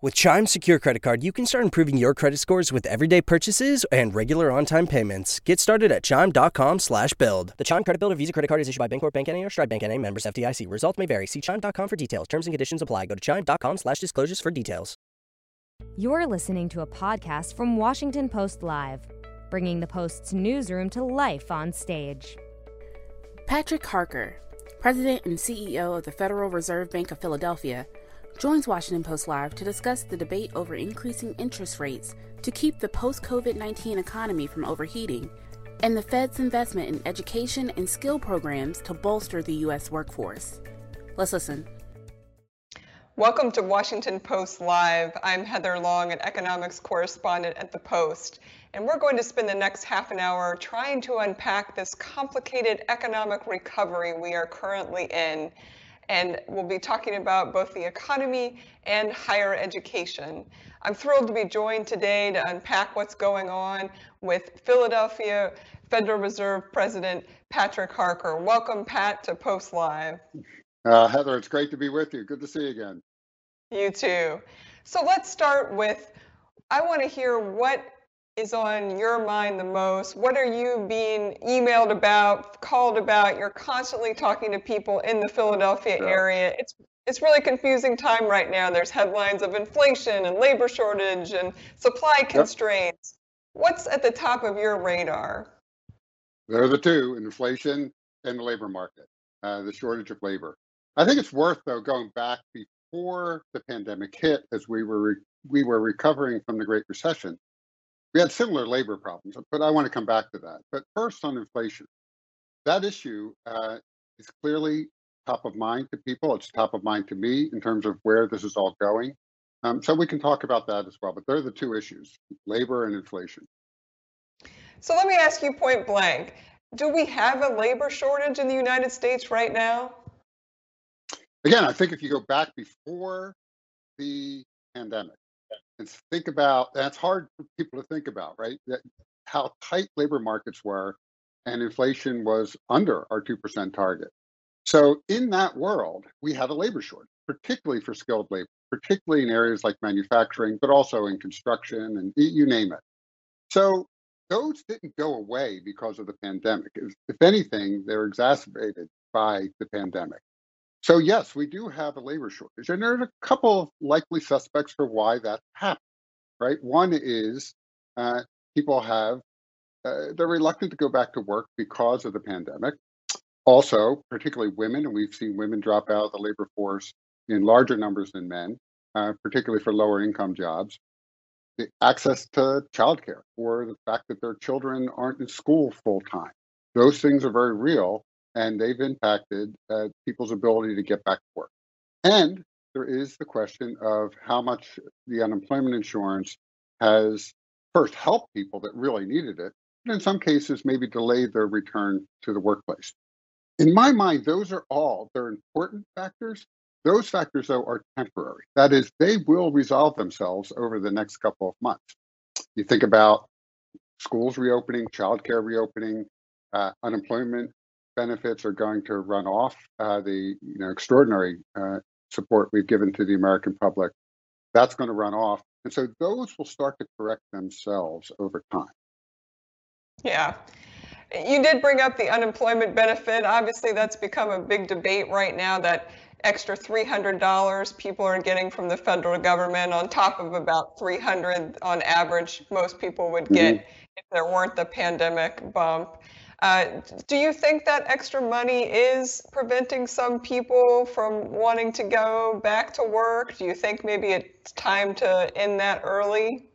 With Chime Secure Credit Card, you can start improving your credit scores with everyday purchases and regular on-time payments. Get started at chime.com slash build. The Chime Credit Builder Visa Credit Card is issued by Bancorp Bank N.A. or Stride Bank N.A. members FDIC. Results may vary. See chime.com for details. Terms and conditions apply. Go to chime.com slash disclosures for details. You're listening to a podcast from Washington Post Live, bringing the Post's newsroom to life on stage. Patrick Harker, President and CEO of the Federal Reserve Bank of Philadelphia, joins Washington Post Live to discuss the debate over increasing interest rates to keep the post COVID 19 economy from overheating and the Fed's investment in education and skill programs to bolster the U.S. workforce. Let's listen. Welcome to Washington Post Live. I'm Heather Long, an economics correspondent at The Post, and we're going to spend the next half an hour trying to unpack this complicated economic recovery we are currently in. And we'll be talking about both the economy and higher education. I'm thrilled to be joined today to unpack what's going on with Philadelphia Federal Reserve President Patrick Harker. Welcome, Pat, to Post Live. Uh, Heather, it's great to be with you. Good to see you again. You too. So let's start with I want to hear what is on your mind the most? What are you being emailed about, called about? You're constantly talking to people in the Philadelphia area. It's it's really confusing time right now. There's headlines of inflation and labor shortage and supply constraints. Yep. What's at the top of your radar? There are the two: inflation and the labor market, uh, the shortage of labor. I think it's worth though going back before the pandemic hit, as we were re- we were recovering from the Great Recession we had similar labor problems, but I want to come back to that. But first on inflation, that issue uh, is clearly top of mind to people. It's top of mind to me in terms of where this is all going. Um, so we can talk about that as well. But they're the two issues: labor and inflation. So let me ask you point blank: Do we have a labor shortage in the United States right now? Again, I think if you go back before the pandemic, and think about that's hard for people to think about, right? That how tight labor markets were and inflation was under our 2% target. So in that world, we had a labor shortage, particularly for skilled labor, particularly in areas like manufacturing, but also in construction and you name it. So those didn't go away because of the pandemic. If anything, they're exacerbated by the pandemic. So yes, we do have a labor shortage, and there's a couple of likely suspects for why that happened. Right, one is uh, people have uh, they're reluctant to go back to work because of the pandemic. Also, particularly women, and we've seen women drop out of the labor force in larger numbers than men, uh, particularly for lower income jobs. The access to childcare, or the fact that their children aren't in school full time. Those things are very real and they've impacted uh, people's ability to get back to work. And there is the question of how much the unemployment insurance has first helped people that really needed it, and in some cases, maybe delayed their return to the workplace. In my mind, those are all they're important factors. Those factors, though, are temporary. That is, they will resolve themselves over the next couple of months. You think about schools reopening, childcare reopening, uh, unemployment benefits are going to run off. Uh, the you know extraordinary uh, support we've given to the American public, that's going to run off, and so those will start to correct themselves over time. Yeah. You did bring up the unemployment benefit. Obviously, that's become a big debate right now. That extra $300 people are getting from the federal government on top of about 300 on average most people would get mm-hmm. if there weren't the pandemic bump. Uh, do you think that extra money is preventing some people from wanting to go back to work? Do you think maybe it's time to end that early?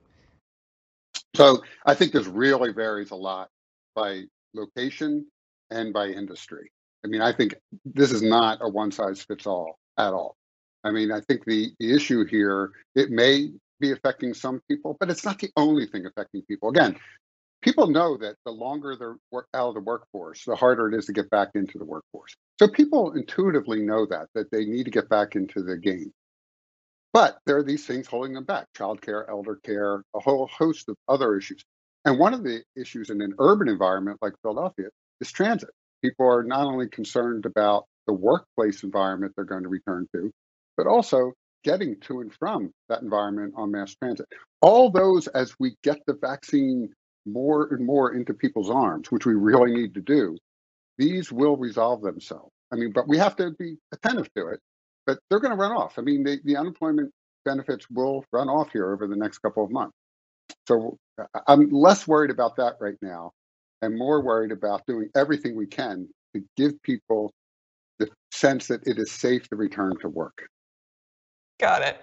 So I think this really varies a lot by location and by industry. I mean, I think this is not a one size fits all at all. I mean, I think the, the issue here, it may be affecting some people, but it's not the only thing affecting people. Again, people know that the longer they're out of the workforce, the harder it is to get back into the workforce. So people intuitively know that that they need to get back into the game. But there are these things holding them back: childcare, elder care, a whole host of other issues. And one of the issues in an urban environment like Philadelphia is transit. People are not only concerned about the workplace environment they're going to return to, but also getting to and from that environment on mass transit. All those, as we get the vaccine more and more into people's arms, which we really need to do, these will resolve themselves. I mean, but we have to be attentive to it. But they're going to run off. I mean, the, the unemployment benefits will run off here over the next couple of months. So I'm less worried about that right now and more worried about doing everything we can to give people the sense that it is safe to return to work. Got it.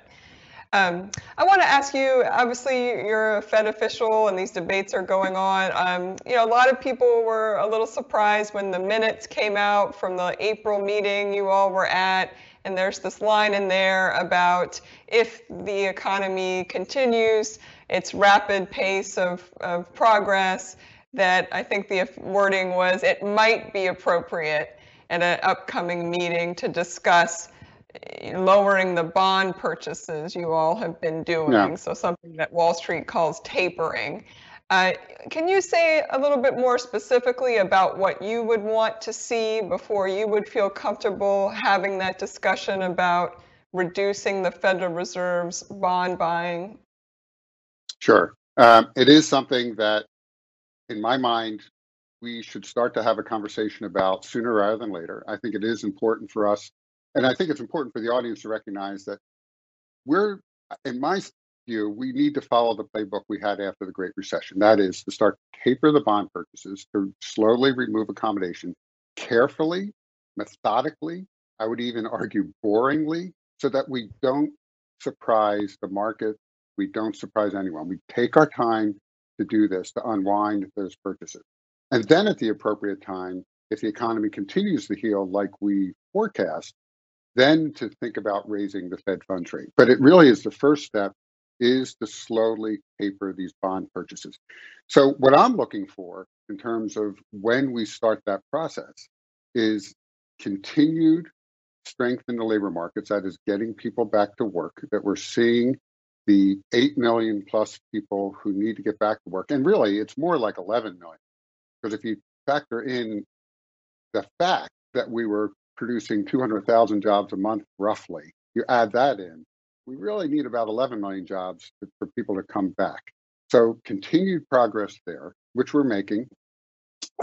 Um, I want to ask you. Obviously, you're a Fed official, and these debates are going on. Um, you know, a lot of people were a little surprised when the minutes came out from the April meeting you all were at, and there's this line in there about if the economy continues its rapid pace of, of progress, that I think the wording was it might be appropriate at an upcoming meeting to discuss lowering the bond purchases you all have been doing. Yeah. So something that Wall Street calls tapering. Uh, can you say a little bit more specifically about what you would want to see before you would feel comfortable having that discussion about reducing the Federal Reserve's bond buying? Sure. Um, it is something that, in my mind, we should start to have a conversation about sooner rather than later. I think it is important for us and I think it's important for the audience to recognize that we're, in my view, we need to follow the playbook we had after the Great Recession. That is to start taper the bond purchases, to slowly remove accommodation carefully, methodically, I would even argue boringly, so that we don't surprise the market, we don't surprise anyone. We take our time to do this, to unwind those purchases. And then at the appropriate time, if the economy continues to heal like we forecast, then to think about raising the Fed funds rate. But it really is the first step is to slowly taper these bond purchases. So what I'm looking for in terms of when we start that process is continued strength in the labor markets, that is getting people back to work, that we're seeing the 8 million plus people who need to get back to work. And really, it's more like 11 million. Because if you factor in the fact that we were producing 200,000 jobs a month, roughly. You add that in, we really need about 11 million jobs for people to come back. So continued progress there, which we're making.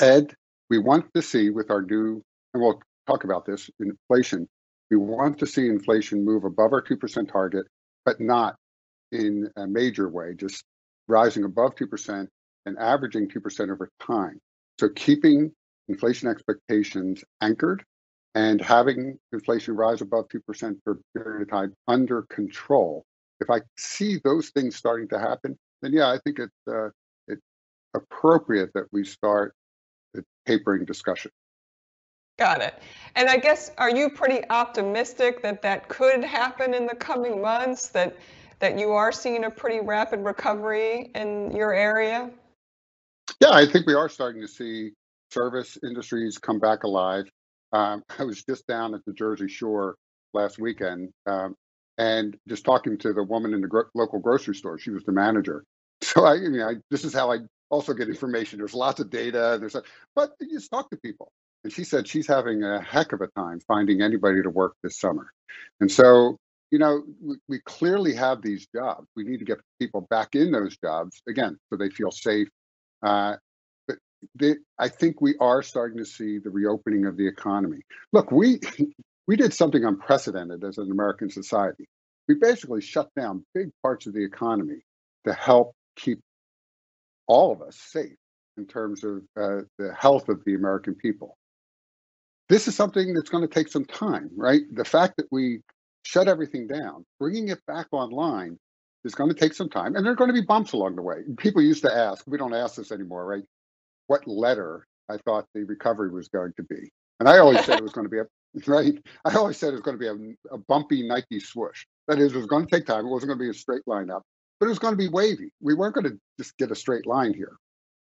Ed, we want to see with our new, and we'll talk about this, inflation. We want to see inflation move above our 2% target, but not in a major way, just rising above 2% and averaging 2% over time. So keeping inflation expectations anchored and having inflation rise above 2% for a period of time under control. If I see those things starting to happen, then yeah, I think it's, uh, it's appropriate that we start the tapering discussion. Got it. And I guess, are you pretty optimistic that that could happen in the coming months, that, that you are seeing a pretty rapid recovery in your area? Yeah, I think we are starting to see service industries come back alive. Um, I was just down at the Jersey Shore last weekend um, and just talking to the woman in the gro- local grocery store. She was the manager. So I, you know, I, this is how I also get information. There's lots of data. There's, a, but you just talk to people. And she said she's having a heck of a time finding anybody to work this summer. And so, you know, we, we clearly have these jobs. We need to get people back in those jobs again, so they feel safe. Uh, I think we are starting to see the reopening of the economy. Look, we we did something unprecedented as an American society. We basically shut down big parts of the economy to help keep all of us safe in terms of uh, the health of the American people. This is something that's going to take some time, right? The fact that we shut everything down, bringing it back online is going to take some time, and there are going to be bumps along the way. People used to ask, we don't ask this anymore, right? What letter I thought the recovery was going to be. And I always said it was going to be a right. I always said it was going to be a, a bumpy Nike swoosh. That is, it was going to take time. It wasn't going to be a straight line up, but it was going to be wavy. We weren't going to just get a straight line here.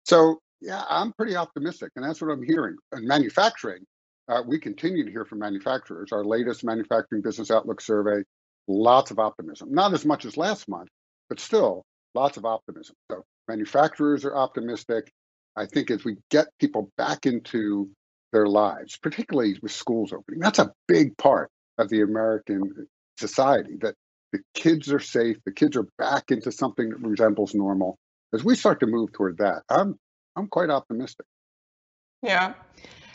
So yeah, I'm pretty optimistic, and that's what I'm hearing. And manufacturing, uh, we continue to hear from manufacturers. Our latest manufacturing business outlook survey, lots of optimism. Not as much as last month, but still lots of optimism. So manufacturers are optimistic. I think as we get people back into their lives, particularly with schools opening, that's a big part of the American society that the kids are safe, the kids are back into something that resembles normal. As we start to move toward that, I'm I'm quite optimistic. Yeah.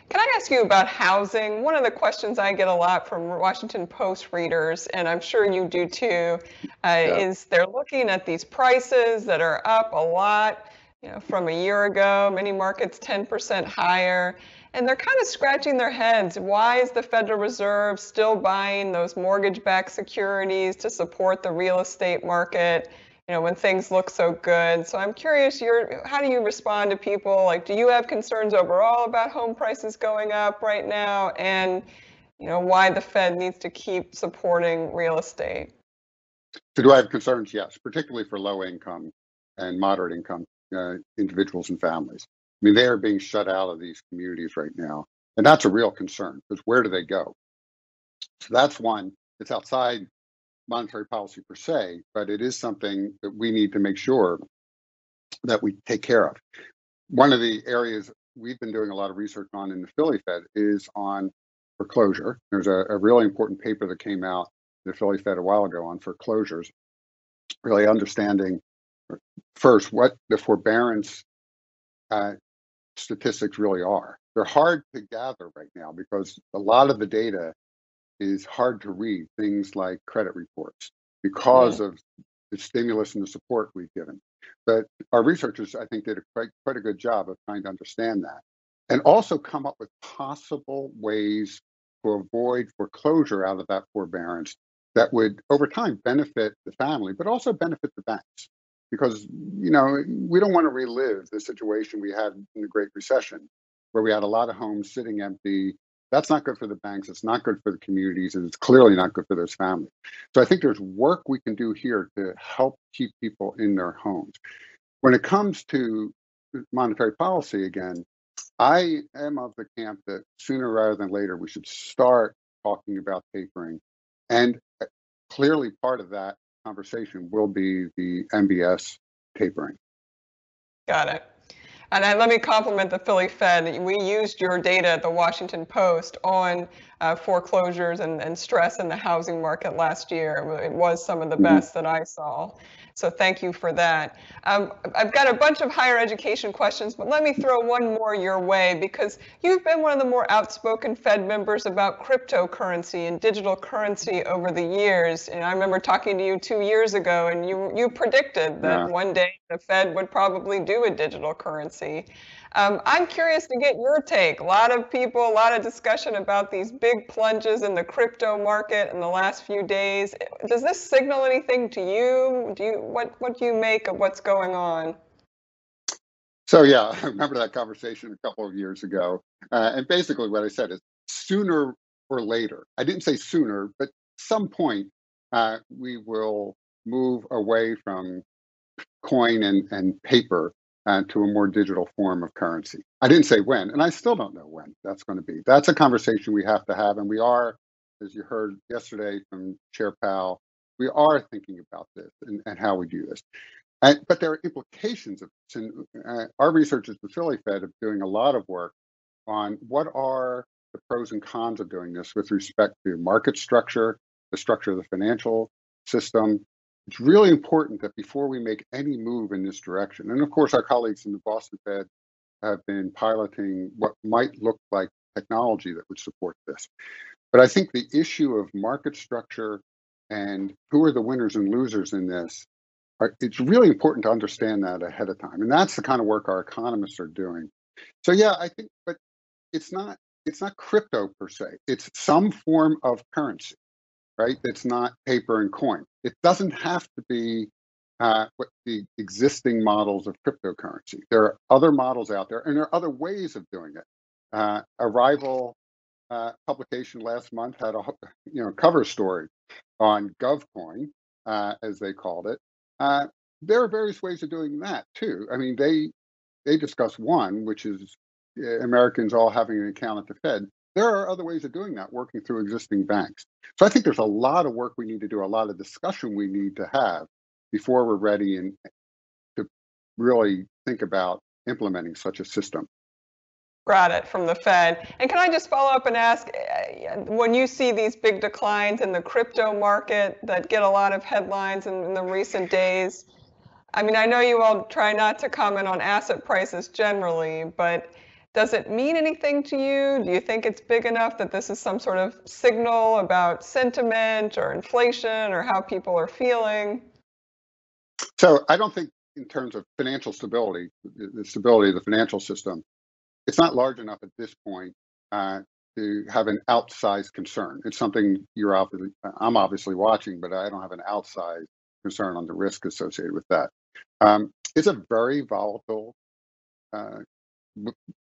Can I ask you about housing? One of the questions I get a lot from Washington Post readers, and I'm sure you do too, uh, yeah. is they're looking at these prices that are up a lot you know, from a year ago, many markets 10% higher. And they're kind of scratching their heads. Why is the Federal Reserve still buying those mortgage backed securities to support the real estate market? you know, when things look so good. So I'm curious, your how do you respond to people? Like, do you have concerns overall about home prices going up right now, and you know why the Fed needs to keep supporting real estate? So do I have concerns? Yes, particularly for low income and moderate income uh, individuals and families. I mean, they are being shut out of these communities right now, and that's a real concern because where do they go? So that's one. It's outside monetary policy per se, but it is something that we need to make sure that we take care of. One of the areas we've been doing a lot of research on in the Philly Fed is on foreclosure. There's a, a really important paper that came out in the Philly Fed a while ago on foreclosures, really understanding first what the forbearance uh, statistics really are. They're hard to gather right now because a lot of the data is hard to read things like credit reports because of the stimulus and the support we've given. But our researchers, I think, did a quite, quite a good job of trying to understand that and also come up with possible ways to avoid foreclosure out of that forbearance that would over time benefit the family, but also benefit the banks. Because, you know, we don't want to relive the situation we had in the Great Recession, where we had a lot of homes sitting empty, that's not good for the banks. It's not good for the communities, and it's clearly not good for those families. So I think there's work we can do here to help keep people in their homes. When it comes to monetary policy, again, I am of the camp that sooner rather than later we should start talking about tapering. And uh, clearly, part of that conversation will be the MBS tapering. Got it. And I, let me compliment the Philly Fed. We used your data at the Washington Post on uh, foreclosures and, and stress in the housing market last year. It was some of the mm-hmm. best that I saw. So thank you for that. Um, I've got a bunch of higher education questions, but let me throw one more your way because you've been one of the more outspoken Fed members about cryptocurrency and digital currency over the years. And I remember talking to you two years ago, and you you predicted that yeah. one day the Fed would probably do a digital currency. Um, I'm curious to get your take. A lot of people, a lot of discussion about these big plunges in the crypto market in the last few days. Does this signal anything to you? Do you what what do you make of what's going on? So yeah, I remember that conversation a couple of years ago, uh, and basically what I said is sooner or later. I didn't say sooner, but some point uh, we will move away from coin and, and paper uh, to a more digital form of currency. I didn't say when, and I still don't know when that's going to be. That's a conversation we have to have, and we are, as you heard yesterday from Chair Powell, we are thinking about this and, and how we do this. And, but there are implications of this. And uh, our researchers, the Philly Fed, are doing a lot of work on what are the pros and cons of doing this with respect to market structure, the structure of the financial system, it's really important that before we make any move in this direction, and of course, our colleagues in the Boston Fed have been piloting what might look like technology that would support this. But I think the issue of market structure and who are the winners and losers in this, are, it's really important to understand that ahead of time. And that's the kind of work our economists are doing. So yeah, I think, but it's not it's not crypto per se. It's some form of currency right? It's not paper and coin. It doesn't have to be uh, what the existing models of cryptocurrency. There are other models out there, and there are other ways of doing it. Uh, a rival uh, publication last month had a you know cover story on GovCoin, uh, as they called it. Uh, there are various ways of doing that too. I mean, they they discuss one, which is uh, Americans all having an account at the Fed. There are other ways of doing that, working through existing banks. So I think there's a lot of work we need to do, a lot of discussion we need to have before we're ready and to really think about implementing such a system. Got it from the Fed. And can I just follow up and ask eh, when you see these big declines in the crypto market that get a lot of headlines in, in the recent days? I mean, I know you all try not to comment on asset prices generally, but does it mean anything to you? Do you think it's big enough that this is some sort of signal about sentiment or inflation or how people are feeling? So I don't think in terms of financial stability, the stability of the financial system, it's not large enough at this point uh, to have an outsized concern. It's something you're obviously, I'm obviously watching, but I don't have an outsized concern on the risk associated with that. Um, it's a very volatile. Uh,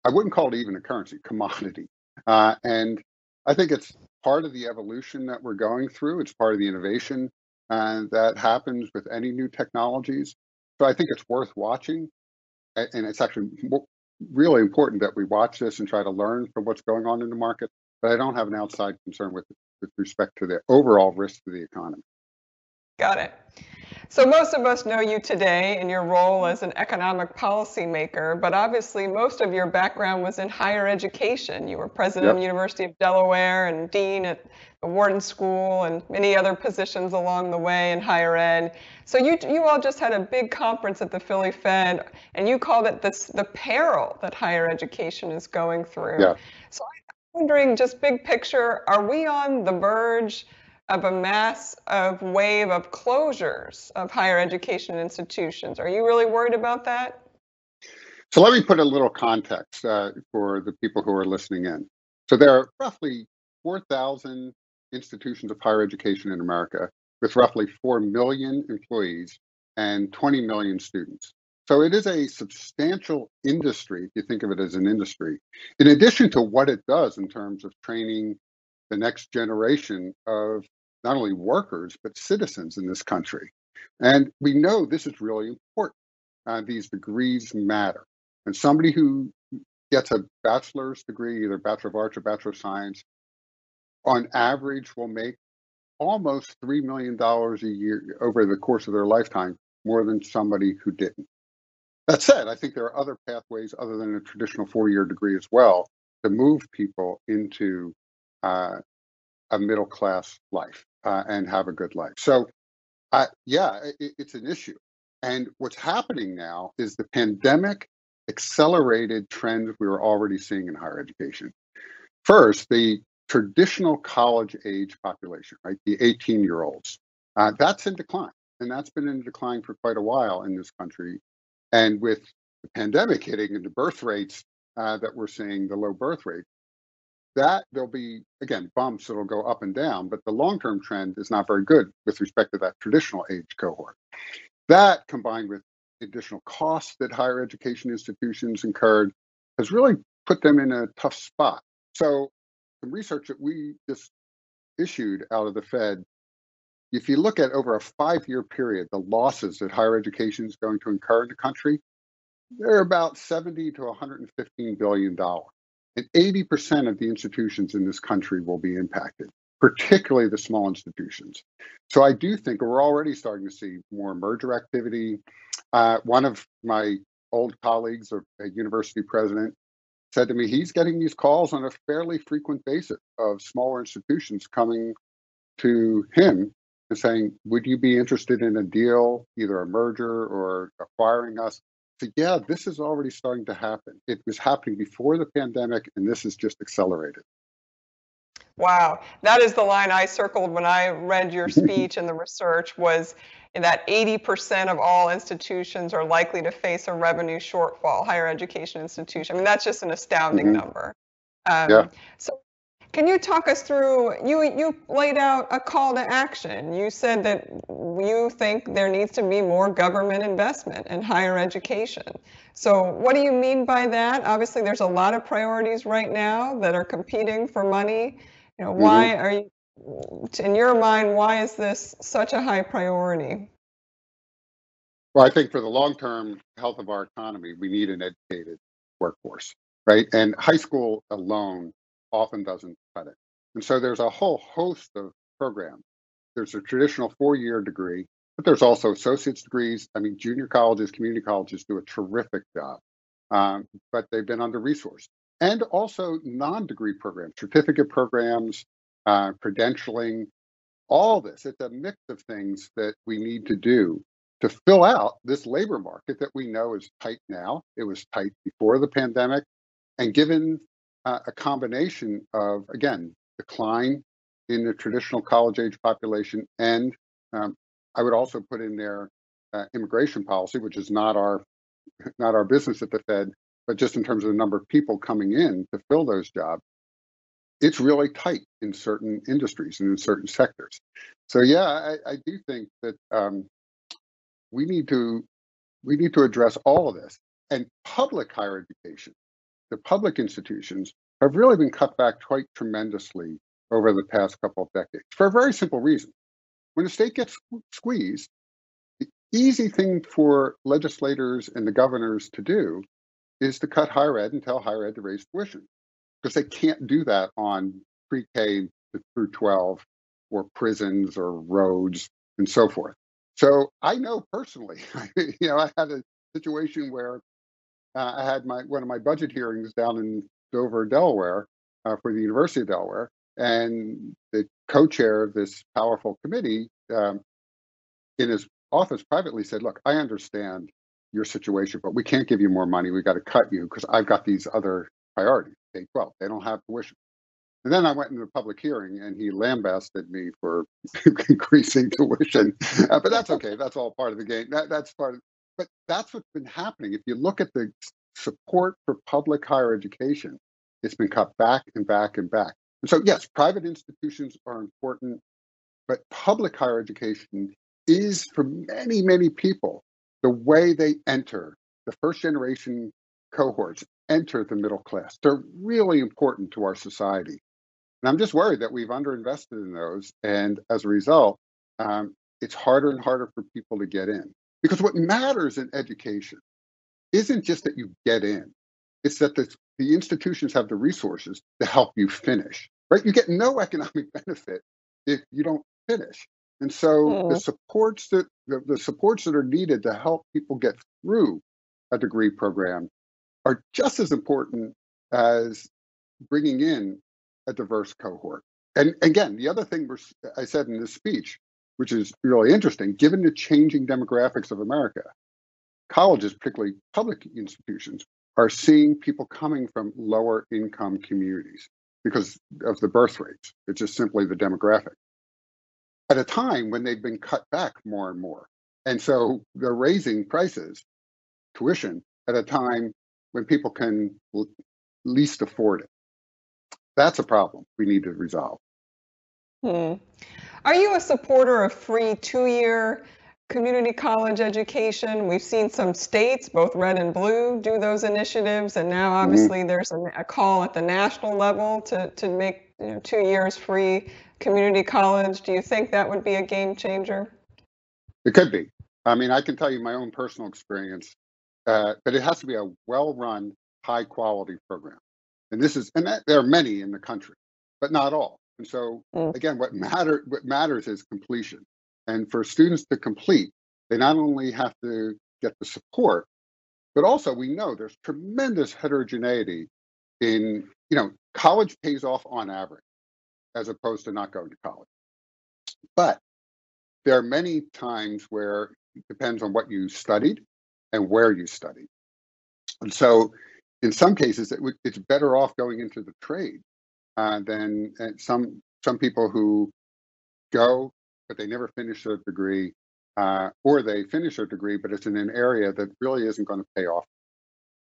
I wouldn't call it even a currency, commodity, uh, and I think it's part of the evolution that we're going through. It's part of the innovation uh, that happens with any new technologies. So I think it's worth watching, and it's actually really important that we watch this and try to learn from what's going on in the market. But I don't have an outside concern with with respect to the overall risk to the economy. Got it. So most of us know you today in your role as an economic policymaker, but obviously most of your background was in higher education. You were president yep. of the University of Delaware and dean at the Wharton School and many other positions along the way in higher ed. So you you all just had a big conference at the Philly Fed, and you called it this the peril that higher education is going through. Yeah. So I'm wondering, just big picture, are we on the verge? Of a mass of wave of closures of higher education institutions. Are you really worried about that? So let me put a little context uh, for the people who are listening in. So there are roughly 4,000 institutions of higher education in America with roughly 4 million employees and 20 million students. So it is a substantial industry, if you think of it as an industry, in addition to what it does in terms of training the next generation of not only workers, but citizens in this country. And we know this is really important. Uh, these degrees matter. And somebody who gets a bachelor's degree, either Bachelor of Arts or Bachelor of Science, on average will make almost $3 million a year over the course of their lifetime, more than somebody who didn't. That said, I think there are other pathways other than a traditional four year degree as well to move people into uh, a middle class life uh, and have a good life. So, uh, yeah, it, it's an issue. And what's happening now is the pandemic accelerated trends we were already seeing in higher education. First, the traditional college age population, right, the 18 year olds, uh, that's in decline. And that's been in decline for quite a while in this country. And with the pandemic hitting and the birth rates uh, that we're seeing, the low birth rate, that there'll be again bumps that'll go up and down but the long-term trend is not very good with respect to that traditional age cohort. That combined with additional costs that higher education institutions incurred has really put them in a tough spot. So the research that we just issued out of the fed if you look at over a five-year period the losses that higher education is going to incur in the country they're about 70 to 115 billion dollars and 80% of the institutions in this country will be impacted, particularly the small institutions. So I do think we're already starting to see more merger activity. Uh, one of my old colleagues, a university president, said to me he's getting these calls on a fairly frequent basis of smaller institutions coming to him and saying, Would you be interested in a deal, either a merger or acquiring us? So yeah, this is already starting to happen. It was happening before the pandemic, and this is just accelerated. Wow, that is the line I circled when I read your speech and the research was that 80% of all institutions are likely to face a revenue shortfall, higher education institution. I mean, that's just an astounding mm-hmm. number. Um, yeah. So can you talk us through? You you laid out a call to action. You said that you think there needs to be more government investment in higher education. So what do you mean by that? Obviously, there's a lot of priorities right now that are competing for money. You know, why mm-hmm. are you? In your mind, why is this such a high priority? Well, I think for the long-term health of our economy, we need an educated workforce, right? And high school alone often doesn't cut it. And so there's a whole host of programs. There's a traditional four year degree, but there's also associate's degrees. I mean, junior colleges, community colleges do a terrific job, um, but they've been under resourced. and also non-degree programs, certificate programs, uh, credentialing, all this. It's a mix of things that we need to do to fill out this labor market that we know is tight now. It was tight before the pandemic. And given uh, a combination of, again, decline in the traditional college age population, and um, I would also put in there uh, immigration policy, which is not our not our business at the Fed, but just in terms of the number of people coming in to fill those jobs, it's really tight in certain industries and in certain sectors. So yeah, I, I do think that um, we need to we need to address all of this. And public higher education, the public institutions have really been cut back quite tremendously over the past couple of decades for a very simple reason. When the state gets squeezed, the easy thing for legislators and the governors to do is to cut higher ed and tell higher ed to raise tuition because they can't do that on pre-K through 12 or prisons or roads and so forth. So I know personally, you know, I had a situation where uh, I had my one of my budget hearings down in Dover, Delaware, uh, for the University of Delaware, and the co-chair of this powerful committee, um, in his office privately, said, "Look, I understand your situation, but we can't give you more money. We got to cut you because I've got these other priorities. K 12, they don't have tuition." And then I went into a public hearing and he lambasted me for increasing tuition. Uh, but that's okay. That's all part of the game. That, that's part of but that's what's been happening. If you look at the support for public higher education, it's been cut back and back and back. And so, yes, private institutions are important, but public higher education is for many, many people the way they enter the first generation cohorts enter the middle class. They're really important to our society. And I'm just worried that we've underinvested in those. And as a result, um, it's harder and harder for people to get in. Because what matters in education isn't just that you get in, it's that the, the institutions have the resources to help you finish, right? You get no economic benefit if you don't finish. And so mm. the supports that the, the supports that are needed to help people get through a degree program are just as important as bringing in a diverse cohort. And again, the other thing I said in this speech, which is really interesting, given the changing demographics of America, colleges, particularly public institutions, are seeing people coming from lower income communities because of the birth rates. It's just simply the demographic. At a time when they've been cut back more and more. And so they're raising prices, tuition, at a time when people can least afford it. That's a problem we need to resolve. Hmm. Are you a supporter of free two year community college education? We've seen some states, both red and blue, do those initiatives. And now, mm-hmm. obviously, mm-hmm. there's a, a, call at the national level to, to make you know, two years free community college. Do you think that would be a game changer? It could be. I mean, I can tell you my own personal experience, uh, but it has to be a well run, high quality program and this is and that, there are many in the country but not all and so mm. again what matter what matters is completion. And for students to complete they not only have to get the support but also we know there's tremendous heterogeneity in you know college pays off on average as opposed to not going to college. But there are many times where it depends on what you studied and where you studied. And so in some cases, it w- it's better off going into the trade uh, than uh, some some people who go but they never finish their degree, uh, or they finish their degree but it's in an area that really isn't going to pay off.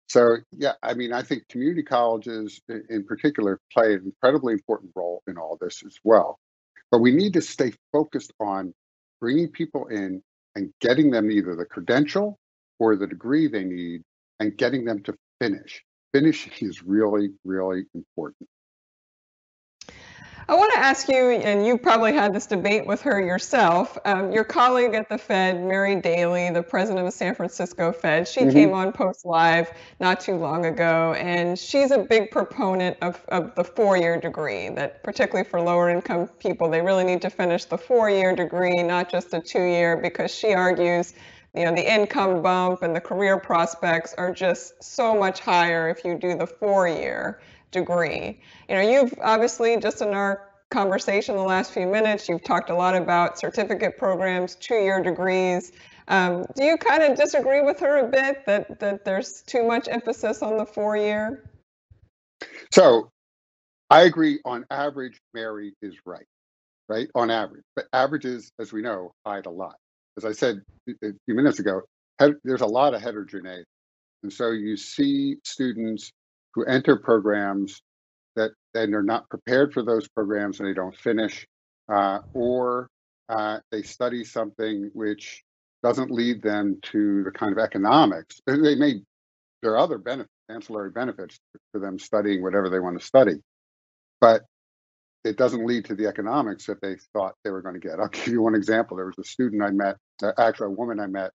So yeah, I mean, I think community colleges in particular play an incredibly important role in all this as well. But we need to stay focused on bringing people in and getting them either the credential or the degree they need and getting them to finish finishing is really, really important. I want to ask you, and you probably had this debate with her yourself. Um, your colleague at the Fed, Mary Daly, the president of the San Francisco Fed, she mm-hmm. came on Post Live not too long ago, and she's a big proponent of, of the four year degree, that particularly for lower income people, they really need to finish the four year degree, not just the two year, because she argues you know, the income bump and the career prospects are just so much higher if you do the four-year degree. You know, you've obviously just in our conversation the last few minutes, you've talked a lot about certificate programs, two-year degrees. Um, do you kind of disagree with her a bit that that there's too much emphasis on the four-year? So I agree on average, Mary is right, right? On average. But averages, as we know, hide a lot. As I said a few minutes ago, there's a lot of heterogeneity. And so you see students who enter programs that and they're not prepared for those programs and they don't finish, uh, or uh, they study something which doesn't lead them to the kind of economics. They may there are other benefits, ancillary benefits for them studying whatever they want to study, but it doesn't lead to the economics that they thought they were going to get. I'll give you one example. There was a student I met, uh, actually a woman I met,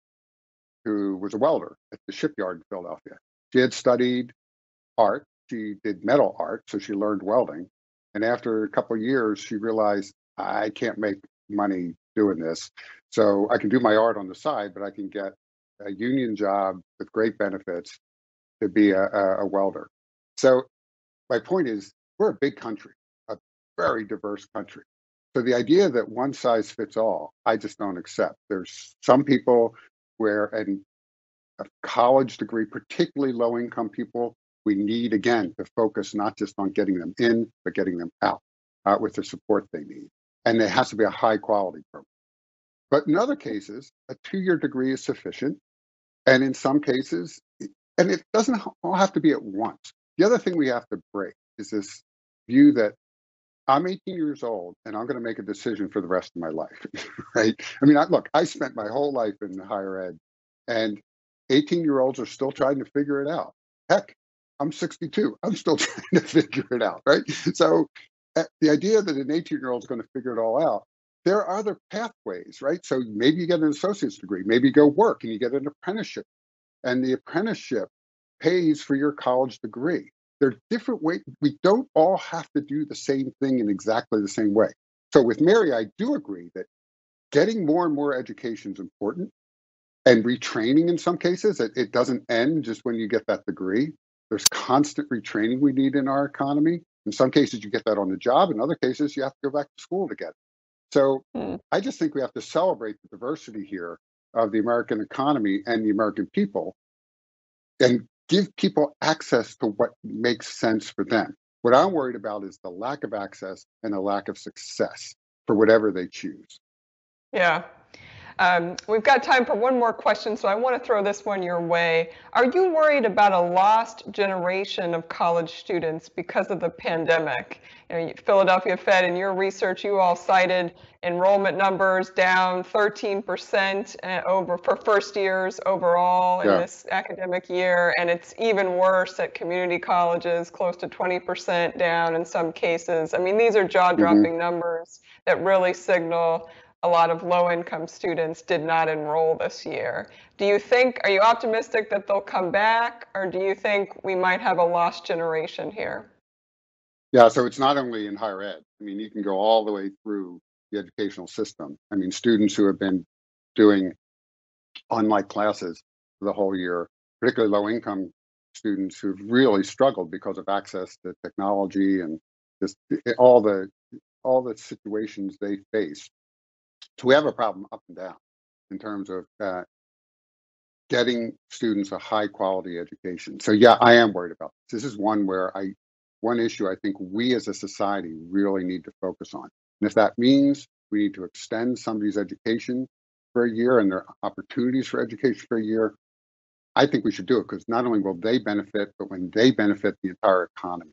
who was a welder at the shipyard in Philadelphia. She had studied art. She did metal art, so she learned welding. And after a couple years, she realized I can't make money doing this. So I can do my art on the side, but I can get a union job with great benefits to be a, a, a welder. So my point is, we're a big country, a very diverse country. So the idea that one size fits all, I just don't accept. There's some people where and a college degree, particularly low income people, we need again to focus not just on getting them in, but getting them out uh, with the support they need. And it has to be a high quality program. But in other cases, a two year degree is sufficient. And in some cases, and it doesn't all have to be at once. The other thing we have to break is this view that I'm 18 years old and I'm going to make a decision for the rest of my life, right? I mean, I, look, I spent my whole life in higher ed, and 18 year olds are still trying to figure it out. Heck, I'm 62. I'm still trying to figure it out, right? So uh, the idea that an 18 year old is going to figure it all out, there are other pathways, right? So maybe you get an associate's degree, maybe you go work and you get an apprenticeship, and the apprenticeship pays for your college degree. There are different ways. We don't all have to do the same thing in exactly the same way. So with Mary, I do agree that getting more and more education is important and retraining in some cases. It, it doesn't end just when you get that degree. There's constant retraining we need in our economy. In some cases, you get that on the job. In other cases, you have to go back to school to get it. So mm. I just think we have to celebrate the diversity here of the American economy and the American people and give people access to what makes sense for them. What I'm worried about is the lack of access and the lack of success for whatever they choose. Yeah, um, we've got time for one more question, so I want to throw this one your way. Are you worried about a lost generation of college students because of the pandemic? You know, Philadelphia Fed, in your research, you all cited enrollment numbers down 13% uh, over for first years overall in yeah. this academic year, and it's even worse at community colleges, close to 20% down in some cases. I mean, these are jaw-dropping mm-hmm. numbers that really signal a lot of low income students did not enroll this year. Do you think, are you optimistic that they'll come back, or do you think we might have a lost generation here? Yeah, so it's not only in higher ed. I mean, you can go all the way through the educational system. I mean, students who have been doing online classes the whole year, particularly low income students who've really struggled because of access to technology and just all the all the situations they face so we have a problem up and down in terms of uh, getting students a high quality education. So yeah, I am worried about this. This is one where I, one issue I think we as a society really need to focus on. And if that means we need to extend somebody's education for a year and their opportunities for education for a year, I think we should do it because not only will they benefit, but when they benefit the entire economy.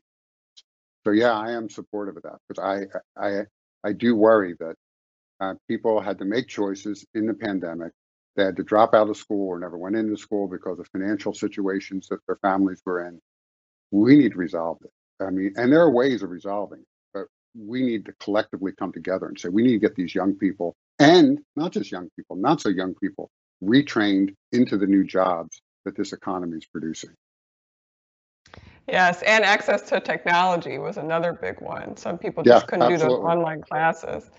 So yeah, I am supportive of that because I I I do worry that uh, people had to make choices in the pandemic. They had to drop out of school or never went into school because of financial situations that their families were in. We need to resolve it. I mean, and there are ways of resolving, it, but we need to collectively come together and say we need to get these young people and not just young people, not so young people, retrained into the new jobs that this economy is producing. Yes, and access to technology was another big one. Some people just yeah, couldn't absolutely. do those online classes.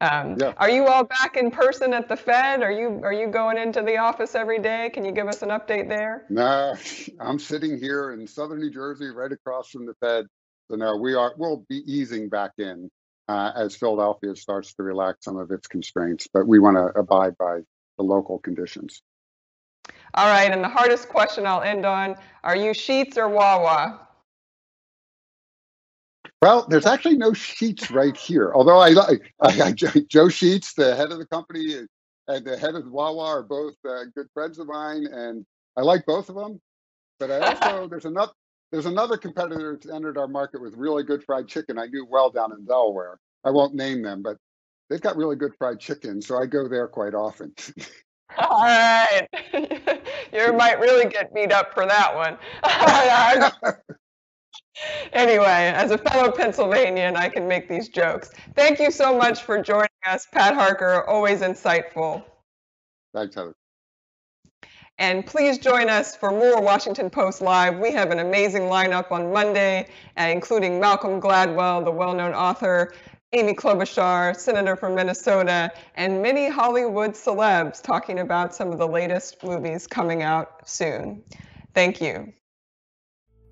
Um, yeah. Are you all back in person at the Fed? Are you are you going into the office every day? Can you give us an update there? No, I'm sitting here in southern New Jersey, right across from the Fed. So no, we are we'll be easing back in uh, as Philadelphia starts to relax some of its constraints, but we want to abide by the local conditions. All right, and the hardest question I'll end on: Are you Sheetz or Wawa? Well, there's actually no Sheetz right here. Although I like Joe Sheetz, the head of the company, and the head of Wawa are both uh, good friends of mine, and I like both of them. But I also there's another there's another competitor that's entered our market with really good fried chicken. I knew well down in Delaware. I won't name them, but they've got really good fried chicken, so I go there quite often. All right, you might really get beat up for that one. Anyway, as a fellow Pennsylvanian, I can make these jokes. Thank you so much for joining us, Pat Harker. Always insightful. Thanks, Heather. And please join us for more Washington Post Live. We have an amazing lineup on Monday, uh, including Malcolm Gladwell, the well known author, Amy Klobuchar, Senator from Minnesota, and many Hollywood celebs talking about some of the latest movies coming out soon. Thank you.